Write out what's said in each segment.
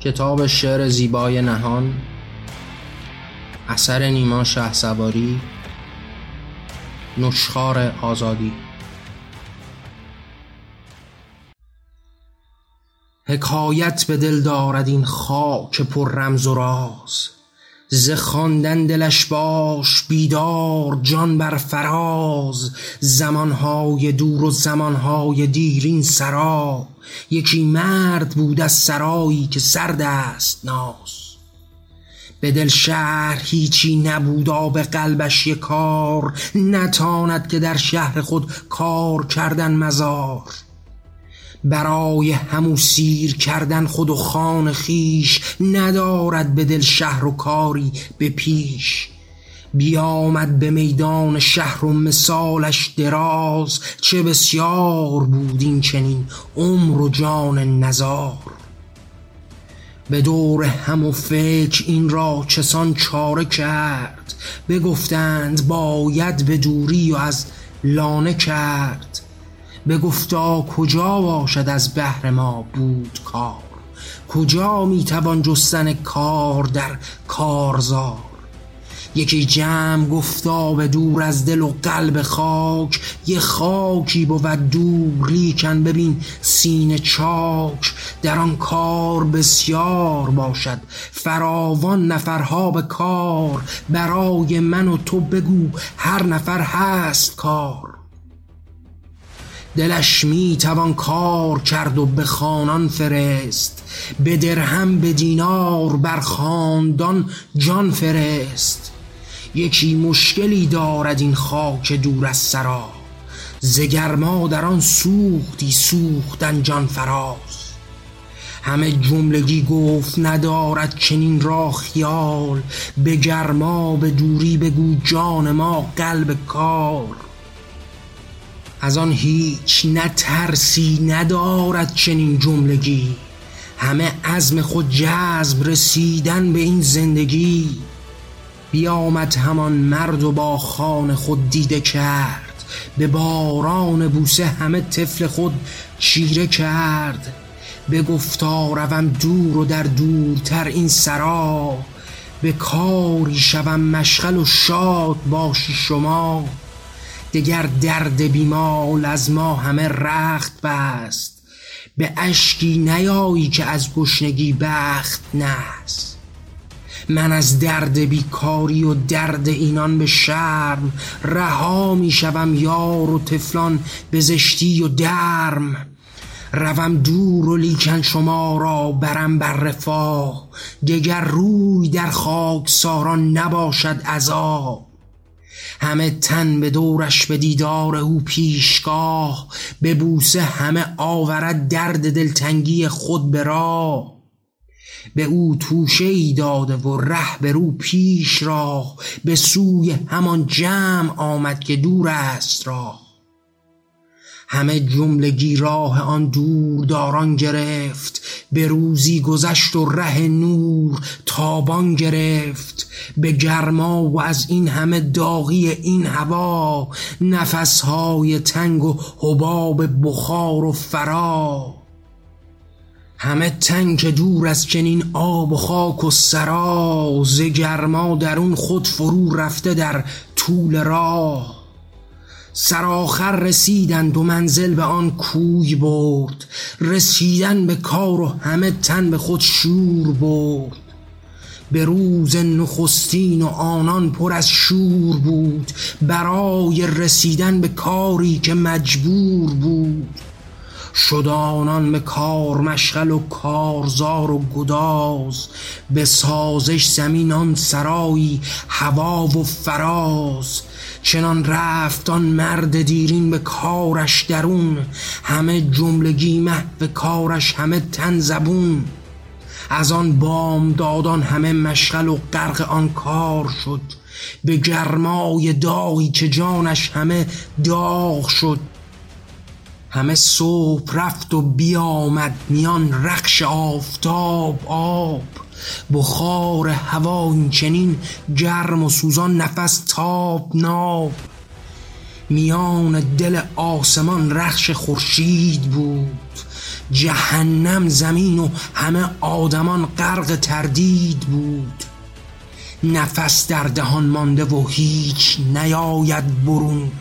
کتاب شعر زیبای نهان اثر نیما شه سواری نشخار آزادی. حکایت به دل دارد این خاک پر رمز و راز. ز خواندن دلش باش بیدار جان بر فراز. زمانهای دور و زمانهای دیرین سرا یکی مرد بود از سرایی که سرد است ناز. به دل شهر هیچی نبود آب قلبش یک کار. نتاند که در شهر خود کار کردن مزار. برای همو سیر کردن خود و خان خیش ندارد به دل شهر و کاری به پیش. بیامد به میدان شهر و مثالش دراز چه بسیار بود این چنین عمر و جان نزار. به دور هم و فکر این را چسان چاره کرد بگفتند باید به دوری و از لانه کرد. بگفتا کجا باشد از بهر ما بود کار؟ کجا می‌توان جستن کار در کارزار؟ یکی جمع گفتا به دور از دل و قلب خاک یه خاکی بود دور لیکن ببین سینه چاک در آن کار بسیار باشد. فراوان نفرها به کار برای من و تو بگو هر نفر هست کار. دلش می توان کار کرد و به خانان فرست به درهم به دینار بر خاندان جان فرست. یکی مشکلی دارد این خاک دور از سرا. ز در آن سوختی سوختن جان فراز. همه جملگی گفت ندارد چنین را خیال. به گرما به دوری بگو جان ما قلب کار. از آن هیچ نه ترسی ندارد چنین جملگی. همه عزم خود جذب رسیدن به این زندگی. بیامد همان مرد و با خان خود دیده کرد. به باران بوسه همه طفل خود چیره کرد. بگفتا روم دور و در دورتر این سرا. به کاری شوم مشغل و شاد باشی شما. دگر درد بیمال از ما همه رخت بست. به اشکی نیایی که از گشنگی بخت نست. من از درد بیکاری و درد اینان به شرم رها می شوم یار و طفلان به زشتی و درم. روم دور و لیکن شما را برم بر رفاه. دگر روی در خاک ساران نباشد عذاب همه تن به دورش به دیدار او پیشگاه. به بوسه همه آورد درد دلتنگی خود به راه. به او توشه ای داده و ره به رو پیش راه به سوی همان جمع آمد که دور است راه همه جملگی راه آن دور داران گرفت به روزی گذشت و ره نور تابان گرفت. به گرما و از این همه داغی این هوا نفسهای تنگ و حباب بخار و فرا. همه تنگ دور از چنین آب و خاک و سرا ز گرما درون خود فرو رفته در طول راه. سرآخر رسیدند و منزل به آن کوی برد رسیدن به کار و همه تن به خود شور برد. به روز نخستین و آنان پر از شور بود برای رسیدن به کاری که مجبور بود. شد آنان به کار مشغل و کارزار و گداز به سازش زمین آن سرایی هوا و فراز. چنان رفت آن مرد دیرین به کارش درون همه جملگی محو کارش همه تن زبون. از آن بام دادان همه مشغل و غرق آن کار شد به گرمای داغی که جانش همه داغ شد. همه صبح رفت و بیامد میان رخش آفتاب آب. بخار هوا این چنین گرم و سوزان نفس تاب ناب. میان دل آسمان رخش خورشید بود. جهنم زمین و همه آدمان غرق تردید بود. نفس در دهان مانده و هیچ نیاید برون.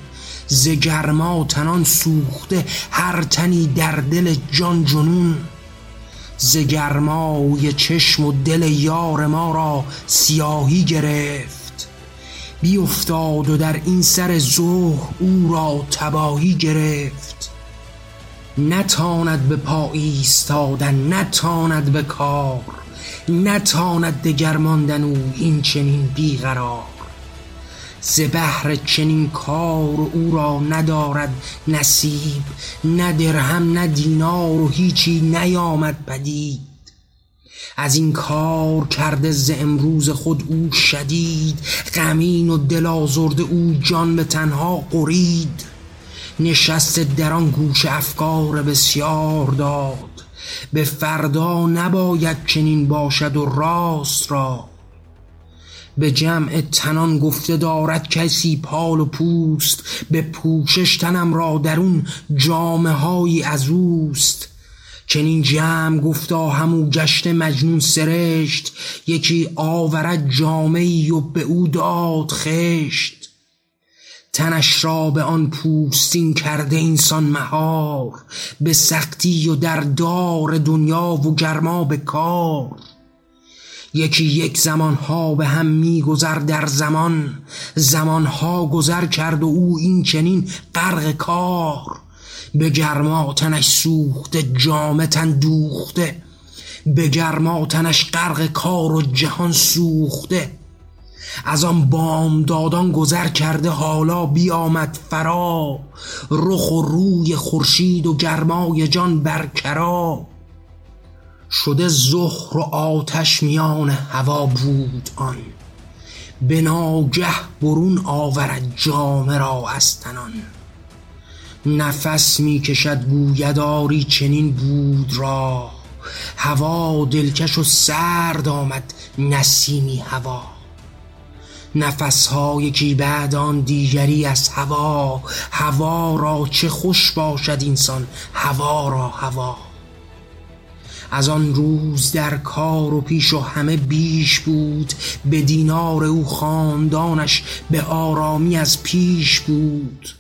ز گرما تنان سوخته هر تنی در دل جان جنون. ز گرمای چشم و دل یار ما را سیاهی گرفت. بیافتاد و در این سر ظهر او را تباهی گرفت. نتاند به پا ایستادن نتاند به کار نتاند دگر ماندن او این چنین بیقرار. ز چنین کار او را ندارد نصیب نه درهم نه دینار و هیچی نیامد پدید. از این کار کرده ز امروز خود او شدید غمین و دل آزرده او جان به تنها قرید. نشسته در آن گوشه افکار بسیار داد به فردا نباید چنین باشد و راست را به جمع تنان گفته دارد کسی پال و پوست به پوشش تنم را درون جامه هایی از اوست. چنین جمع گفتا همو گشت مجنون سرشت یکی آورد جامعی و به او داد خشت. تنش را به آن پوستین کرده اینسان مهار به سختی و در دار دنیا و گرما به کار. یکی یک زمانها به هم میگذر در زمان زمانها گذر کرد و او این چنین غرق کار. به گرما تنش سوخته جامه تن دوخته. به گرما تنش غرق کار و جهان سوخته. از آن بامدادان گذر کرده حالا بیامد فرا. رخ و روی خورشید و گرمای جان برکرا. شده زهر و آتش میان هوا بود آن. به ناگه برون آورد جامه را از تنان. نفس می کشد گویداری چنین بود را. هوا دلکش و سرد آمد نسیمی هوا. نفس ها یکی بعد آن دیگری از هوا. هوا را چه خوش باشد اینسان هوا را هوا. از آن روز در کار و پیش و همه بیش بود. به دینار او خاندانش به آرامی از پیش بود.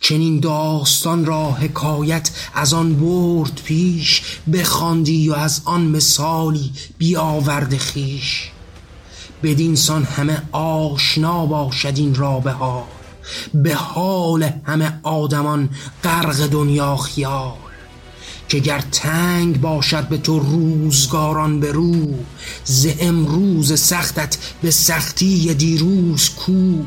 چنین داستان را حکایت از آن برد پیش بخواندی و از آن مثالی بیاورد خویش. بدینسان همه آشنا باشد این را به حال به حال همه آدمان غرق دنیا خیال. که گر تنگ باشد به تو روزگاران به رو ز امروز سختت به سختی دیروز کو.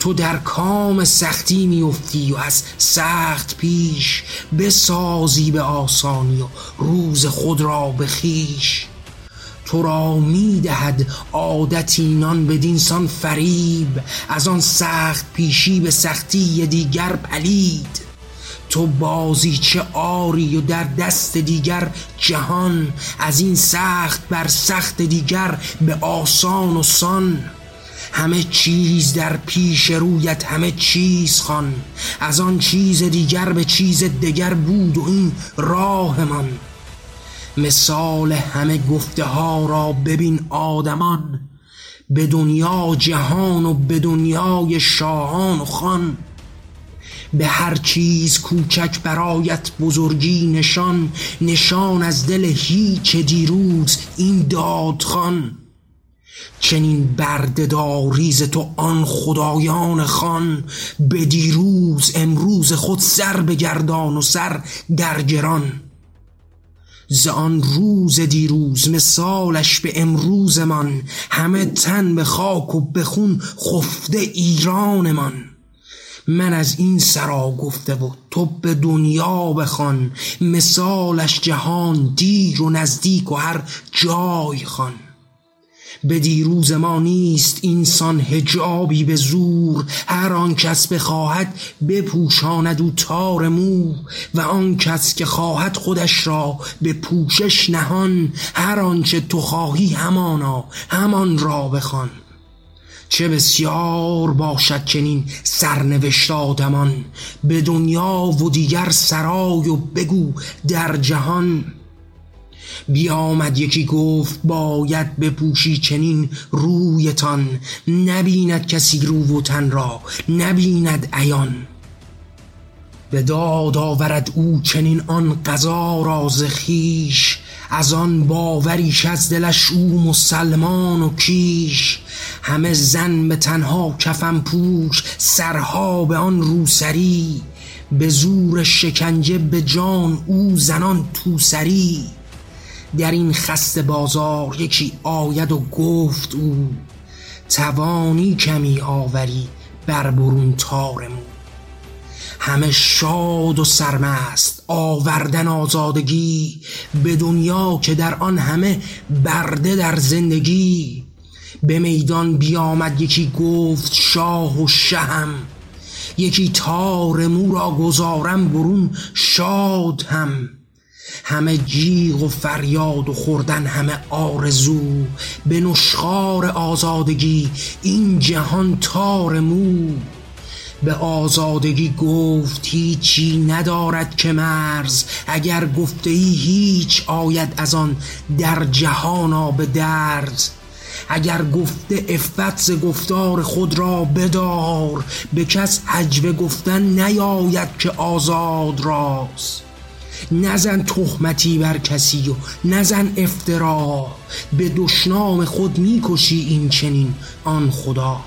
تو در کام سختی میافتی و از سخت پیش بسازی به آسانی و روز خود را به خویش. تو را می‌دهد عادت اینان بدینسان فریب از آن سخت پیشی به سختی دیگر پلید. تو بازی چه آری و در دست دیگر جهان از این سخت بر سخت دیگر به آسان و سان. همه چیز در پیش رویت همه چیز خوان. از آن چیز دیگر به چیز دیگر بود و این راه من مثال همه گفته ها را ببین آدمان. به دنیا جهان و به دنیای شاهان و خان به هر چیز کوچک برایت بزرگی نشان نشان از دل هیچ دیروز این دادخان چنین بردهداریز تو آن خدایان خان به دیروز امروز خود سر بگردان و سر در گران ز آن روز دیروز مثالش به امروزمان همه تن به خاک و به خون خفته ایرانمان. من از این سرا گفته و تو به دنیا بخوان مثالش جهان دیر و نزدیک و هر جای خوان. به دیروز ما نیست اینسان هجابی به زور هر آن کس بخواهد بپوشاند او تار مو و آن کس که خواهد خودش را به پوشش نهان هر آنچه تو خواهی همانا همان را بخوان. چه بسیار باشد چنین سرنوشت آدمان به دنیا و دیگر سرای و بگو در جهان. بیامد یکی گفت باید بپوشی چنین رویتان نبیند کسی رو و تن را نبیند عیان. به داد آورد او چنین آن قضا را ز خویش از آن باوریش از دلش او مسلمان و کیش همه زن به تنها کفن پوش سرها به آن روسری به زور شکنجه به جان او زنان توسری. در این خسته بازار یکی آید و گفت او توانی کمی آوری بر برون تار مو. همه شاد و سرمست آوردن آزادگی به دنیا که در آن همه برده در زندگی. به میدان بیامد یکی گفت شاه و شهم یکی تار مو را گذارم برون شاد هم. همه جیغ و فریاد و خوردن همه آرزو به نشخار آزادگی این جهان تار مو به آزادگی گفت هیچی ندارد که مرز. اگر گفته ای هیچ آید از آن در جهانا به درز اگر گفته افت ز گفتار خود را بدار به کس عجوه گفتن نیاید که آزاد راست نزن تهمتی بر کسی و نزن افترا. به دشنام خود می‌کشی این چنین آن خدا.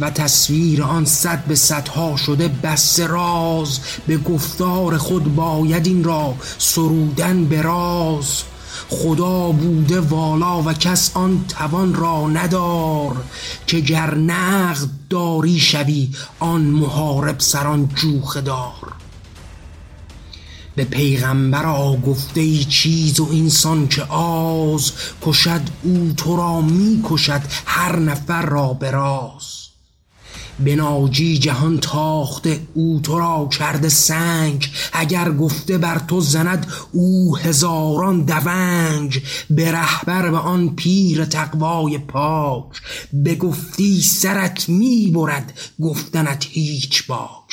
و تصویر آن صد به صدها شده بس راز. به گفتار خود باید این را سرودن به راز. خدا بوده والا و کس آن توان را ندار که گر نقد داری شوی آن محارب سران جوخه دار. به پیغمبرا گفته ای چیز و اینسان که آز کشد او تو را می کشد هر نفر را به راز. به ناجی جهان تاخته او تو را کرده سنگ. اگر گفته بر تو زند او هزاران دونج به رهبر به آن پیر تقوای پاک. به گفتی سرت می برد گفتنت هیچ باک.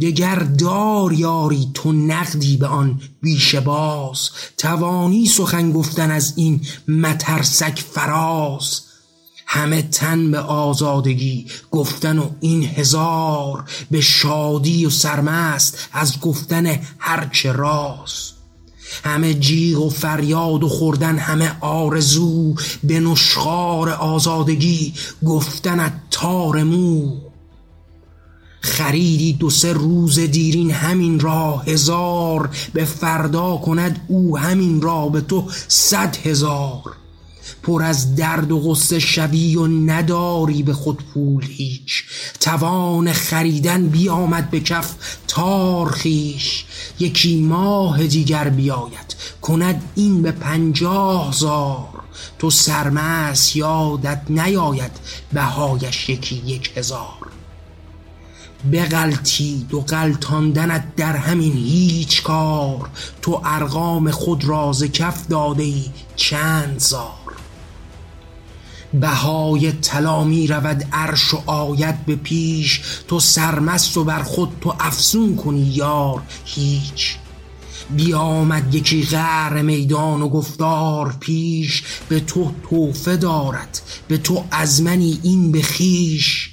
دگر دار یاری تو نقدی به آن بیشه باز. توانی سخن گفتن از این مترسک فراز. همه تن به آزادگی گفتن و این هزار به شادی و سرمست از گفتن هرچه راست. همه جیغ و فریاد و خوردن همه آرزو به نشخار آزادگی گفتنت تار مو. خریدی دو سه روز دیرین همین را هزار به فردا کند او همین را به تو صد هزار. پر از درد و غصه شوی و نداری به خود پول هیچ. توان خریدن بیامد به کف تار خویش. یکی ماه دیگر بیاید. کند این به پنجاه زار تو سرمست یادت نیاید بهایش یکی یک هزار. بغلطید و غلطاندنت در همین هیچ کار. تو ارقام خود را ز کف داده ای چند زار. بهای طلا می رود عرش و آید به پیش. تو سرمست و بر خود تو افسون کنی یار هیچ. بیامد یکی غر میدان و گفتار پیش. به تو توفه دارد به تو ازمنی این به خیش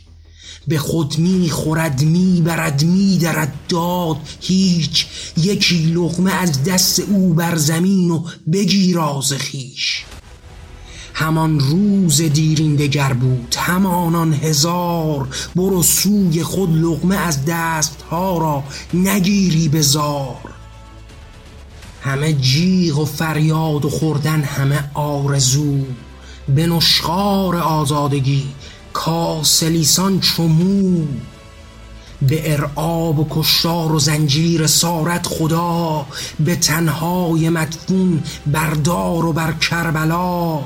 به خود می خورد می برد می درد داد هیچ. یکی لقمه از دست او بر زمین و بگیر از خیش همان روز دیرین دگر بود. همانان هزار برو سوی خود لقمه از دست ها را نگیری به زار. همه جیغ و فریاد و خوردن همه آرزو. به نشخار آزادگی کاسلیسان چمو به ارعاب و کشتار و زنجیر سارت خدا. به تنهای مدفون بردار و بر کربلا.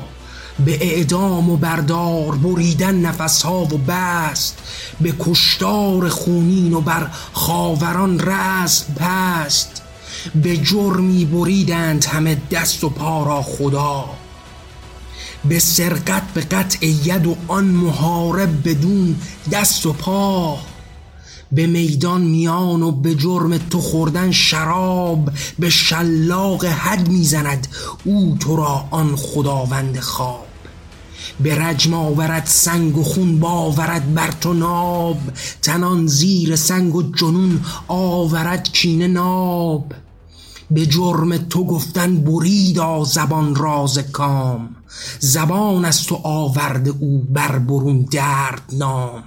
به اعدام و بردار بریدن نفسها و بست به کشتار خونین و بر خاوران رست پست. به جرمی بریدند همه دست و پا را خدا. به سرقت به قطع ید و آن محارب بدون دست و پا. به میدان میان و به جرم تو خوردن شراب به شلاق حد می‌زند او تو را آن خداوند خواب. به رجم آورد سنگ و خون باورد بر تو ناب. تنان زیر سنگ و جنون آورد کینه ناب. به جرم تو گفتن بریدا زبان راز کام. زبان از تو آورده او بر برون درد نام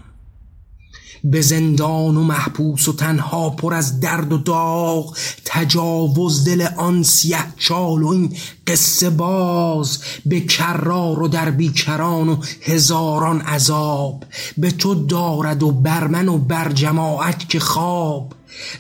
به زندان و محبوس و تنها پر از درد و داغ تجاوز دل آن سیه چال و این قصه باز به کرار و در بیکران و هزاران عذاب به تو دارد و بر من و بر جماعت که خواب.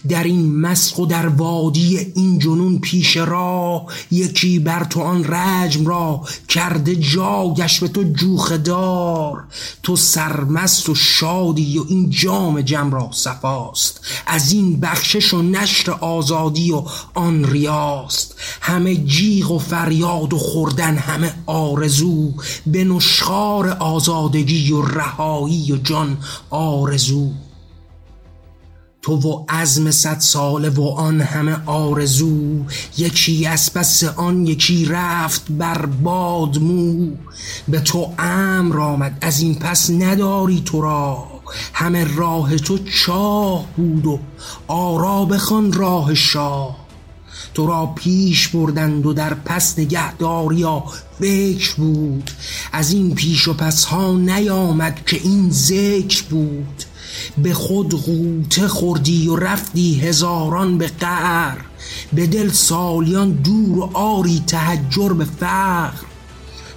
در این مسخ و در وادی این جنون پیش راه یکی بر تو آن رجم را کرده جاگش به تو جوخه دار. تو سرمست و شادی و این جام جم را صفاست. از این بخشش و نشر آزادی و آن ریاست. همه جیغ و فریاد و خوردن همه آرزو به نشخار آزادگی و رهایی و جان آرزو. تو و عزم صد ساله و آن همه آرزو یکی از پس آن یکی رفت بر باد مو. به تو امر آمد از این پس نداری تو را. همه راه تو چاه بود و آرا بخوان راه شاه. تو را پیش بردند و در پس نگهداری یا فکر بود. از این پیش و پس ها نیامد که این ذکر بود. به خود غوطه خوردی و رفتی هزاران به قهر به دل سالیان دور و آری تهجر به فقر.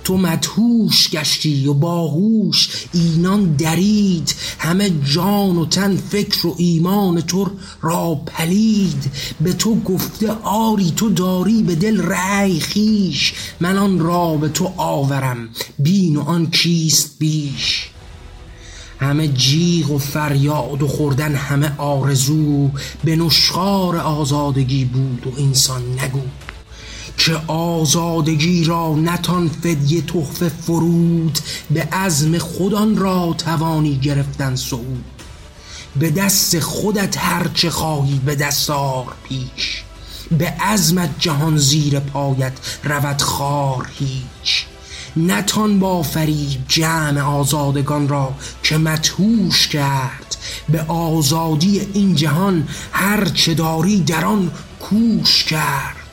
تو مدهوش گشتی و باهوش اینان درید. همه جان و تن فکر و ایمان تو را پلید. به تو گفته آری تو داری به دل رأی خیش من آن را به تو آورم بین و آن کیست بیش؟ همه جیغ و فریاد و خوردن همه آرزو به نشخار آزادگی بود و انسان نگو که آزادگی را نتان فدیه تحفه فرود به عزم خودان را توانی گرفتن سعود به دست خودت هرچه خواهی به دستار پیش. به عزمت جهان زیر پایت رود خار هیچ. نتان با فریب جمع آزادگان را که مدهوش کرد. به آزادی این جهان هر چه داری در آن کوش کرد.